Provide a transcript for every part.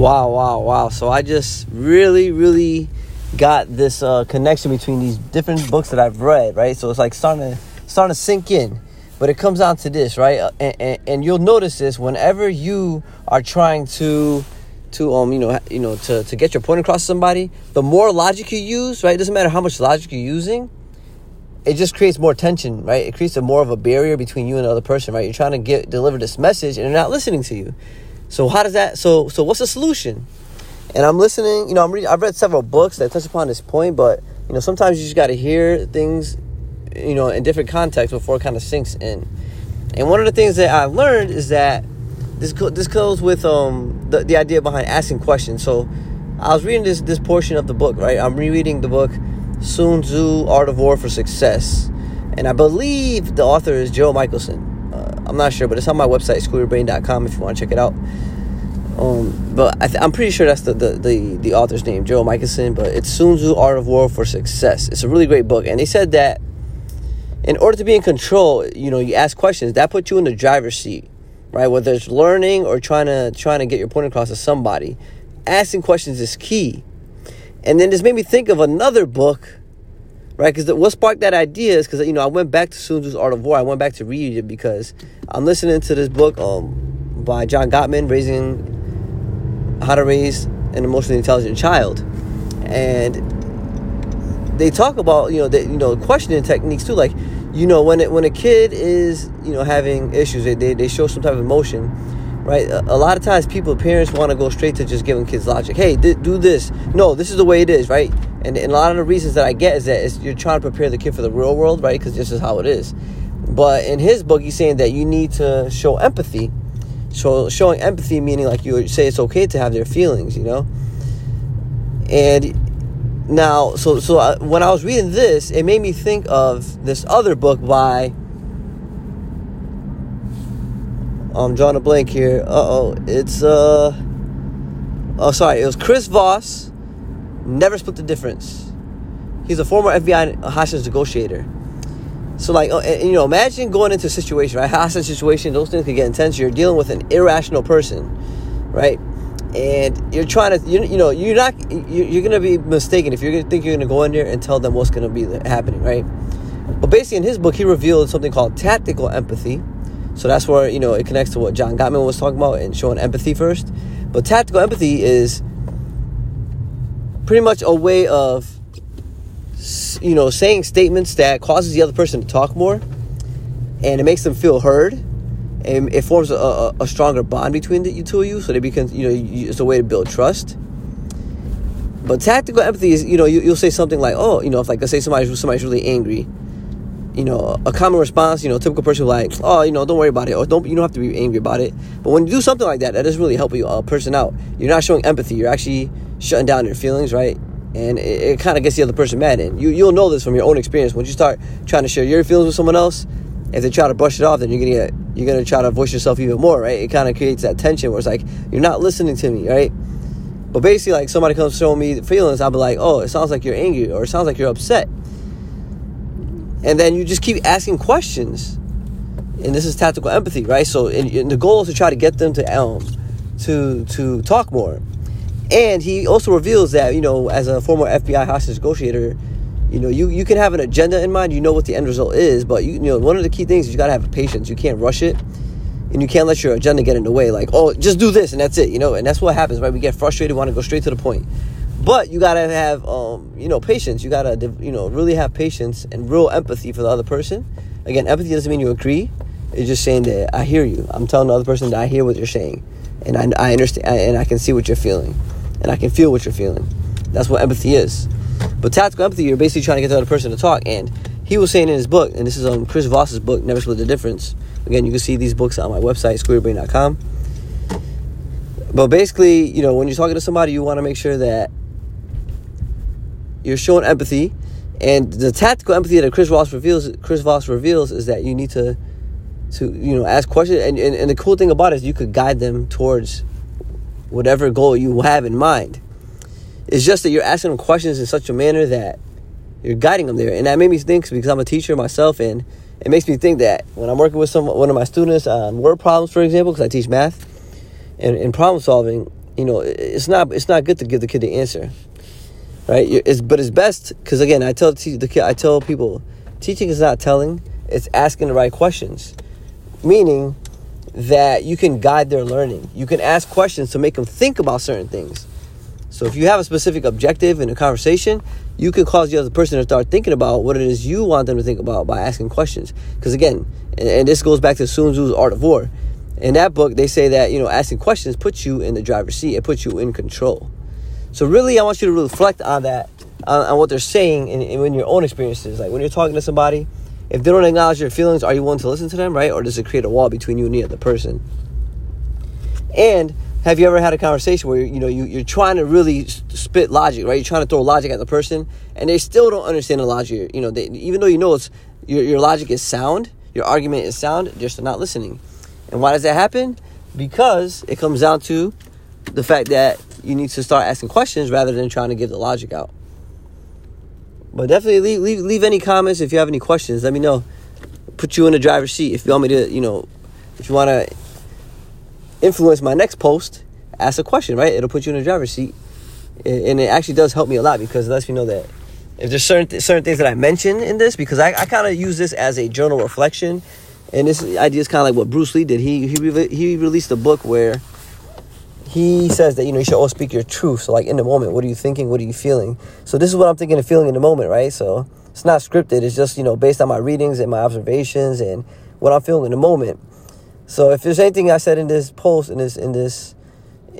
Wow, wow, wow. So I just really, really got this uh, connection between these different books that I've read, right? So it's like starting to starting to sink in. But it comes down to this, right? Uh, and, and, and you'll notice this whenever you are trying to to um you know you know to, to get your point across to somebody, the more logic you use, right? It doesn't matter how much logic you're using, it just creates more tension, right? It creates a more of a barrier between you and the other person, right? You're trying to get deliver this message and they're not listening to you. So how does that? So so what's the solution? And I'm listening. You know, I'm reading. I've read several books that touch upon this point, but you know, sometimes you just got to hear things, you know, in different contexts before it kind of sinks in. And one of the things that I've learned is that this this goes with um the, the idea behind asking questions. So I was reading this this portion of the book, right? I'm rereading the book Sun Tzu Art of War for Success, and I believe the author is Joe Michelson. I'm not sure, but it's on my website, schoolyourbrain.com, if you want to check it out. Um, but I am pretty sure that's the, the, the, the, author's name, Joe Michelson. But it's Sun Tzu Art of War for Success. It's a really great book. And they said that in order to be in control, you know, you ask questions, that puts you in the driver's seat, right? Whether it's learning or trying to trying to get your point across to somebody, asking questions is key. And then this made me think of another book right? Because what sparked that idea is because you know I went back to Sun Tzu's Art of War. I went back to read it because I'm listening to this book um, by John Gottman, raising how to raise an emotionally intelligent child, and they talk about you know the, you know questioning techniques too, like you know when it, when a kid is you know having issues, they they, they show some type of emotion right? A, a, lot of times, people, parents want to go straight to just giving kids logic. Hey, th- do this. No, this is the way it is, right? And, and a lot of the reasons that I get is that you're trying to prepare the kid for the real world, right? Because this is how it is. But in his book, he's saying that you need to show empathy. So showing empathy meaning like you say it's okay to have their feelings, you know. And now, so so I, when I was reading this, it made me think of this other book by I'm drawing a blank here. Uh oh, it's uh. Oh, sorry. It was Chris Voss. Never split the difference. He's a former FBI hostage negotiator. So, like, uh, you know, imagine going into a situation, right? Hostage situation. Those things can get intense. You're dealing with an irrational person, right? And you're trying to, you, you know, you're not, you're gonna be mistaken if you're gonna think you're gonna go in there and tell them what's gonna be happening, right? But basically, in his book, he revealed something called tactical empathy so that's where, you know, it connects to what John Gottman was talking about and showing empathy first. But tactical empathy is pretty much a way of, you know, saying statements that causes the other person to talk more and it makes them feel heard and it forms a, a, stronger bond between the two of you so they become, you know, it's a way to build trust. But tactical empathy is, you know, you, will say something like, oh, you know, if like, let's say somebody's, somebody's really angry you know, a common response, you know, typical person like, oh, you know, don't worry about it, or don't, you don't have to be angry about it. But when you do something like that, that doesn't really help you, a person out. You're not showing empathy. You're actually shutting down your feelings, right? And it, it kind of gets the other person mad. And you, you'll know this from your own experience. Once you start trying to share your feelings with someone else, if they try to brush it off, then you're gonna get, you're gonna try to voice yourself even more, right? It kind of creates that tension where it's like you're not listening to me, right? But basically, like somebody comes showing me feelings, I'll be like, oh, it sounds like you're angry, or it sounds like you're upset and then you just keep asking questions. And this is tactical empathy right? So and, and the goal is to try to get them to um to to talk more. And he also reveals that you know as a former fbi hostage negotiator you know you, you can have an agenda in mind. You know what the end result is but you, you know one of the key things is you got to have patience. You can't rush it. And you can't let your agenda get in the way. Like oh just do this and that's it you know? And that's what happens right? We get frustrated want to go straight to the point but you gotta have, um, you know, patience. You gotta, you know, really have patience and real empathy for the other person. Again, empathy doesn't mean you agree. It's just saying that I hear you. I'm telling the other person that I hear what you're saying, and I, I understand, and I can see what you're feeling, and I can feel what you're feeling. That's what empathy is. But tactical empathy, you're basically trying to get the other person to talk. And he was saying in his book, and this is on Chris Voss's book, Never Split the Difference. Again, you can see these books on my website, schoolyourbrain.com. But basically, you know, when you're talking to somebody, you want to make sure that you're showing empathy, and the tactical empathy that Chris Voss reveals, Chris Voss reveals, is that you need to, to you know, ask questions, and, and, and the cool thing about it is you could guide them towards whatever goal you have in mind. It's just that you're asking them questions in such a manner that you're guiding them there, and that made me think because I'm a teacher myself, and it makes me think that when I'm working with some one of my students on word problems, for example, because I teach math and, and problem solving, you know, it's not it's not good to give the kid the answer, right? It's, but it's best because again, I tell the kid, I tell people, teaching is not telling; it's asking the right questions, meaning that you can guide their learning. You can ask questions to make them think about certain things. So if you have a specific objective in a conversation, you can cause the other person to start thinking about what it is you want them to think about by asking questions. Because again, and, this goes back to Sun Tzu's Art of War. In that book, they say that you know asking questions puts you in the driver's seat. It puts you in control. So really, I want you to reflect on that, on, on what they're saying, in, in your own experiences. Like when you're talking to somebody, if they don't acknowledge your feelings, are you willing to listen to them, right? Or does it create a wall between you and the other person? And have you ever had a conversation where you know you, you're trying to really spit logic, right? You're trying to throw logic at the person, and they still don't understand the logic. You know, they, even though you know it's your, your logic is sound, your argument is sound, they're just not listening. And why does that happen? Because it comes down to the fact that you need to start asking questions rather than trying to give the logic out. But definitely leave, leave, leave any comments if you have any questions. Let me know. Put you in the driver's seat if you want me to, you know, if you want to influence my next post, ask a question, right? It'll put you in the driver's seat. And it actually does help me a lot because it lets me know that if there's certain certain things that I mention in this, because I, I kind of use this as a journal reflection, and this idea is kind of like what Bruce Lee did. He he he released a book where he says that you know you should always speak your truth. So like in the moment, what are you thinking? What are you feeling? So this is what I'm thinking and feeling in the moment, right? So it's not scripted. It's just you know based on my readings and my observations and what I'm feeling in the moment. So if there's anything I said in this post in this in this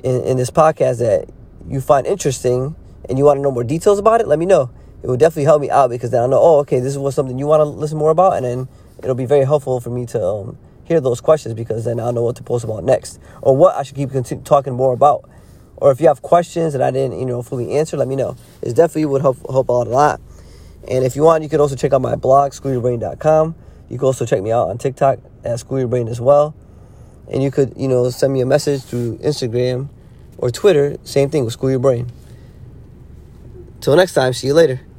in, in this podcast that you find interesting and you want to know more details about it, let me know. It will definitely help me out because then I know, oh, okay, this is what something you want to listen more about, and then it'll be very helpful for me to um, hear those questions because then I'll know what to post about next or what I should keep continue talking more about. Or if you have questions that I didn't, you know, fully answer, let me know. It definitely would help help out a lot. And if you want, you could also check out my blog, schoolyourbrain.com. You can also check me out on TikTok at schoolyourbrain as well. And you could, you know, send me a message through Instagram or Twitter. Same thing with School Your Brain. Till next time, see you later.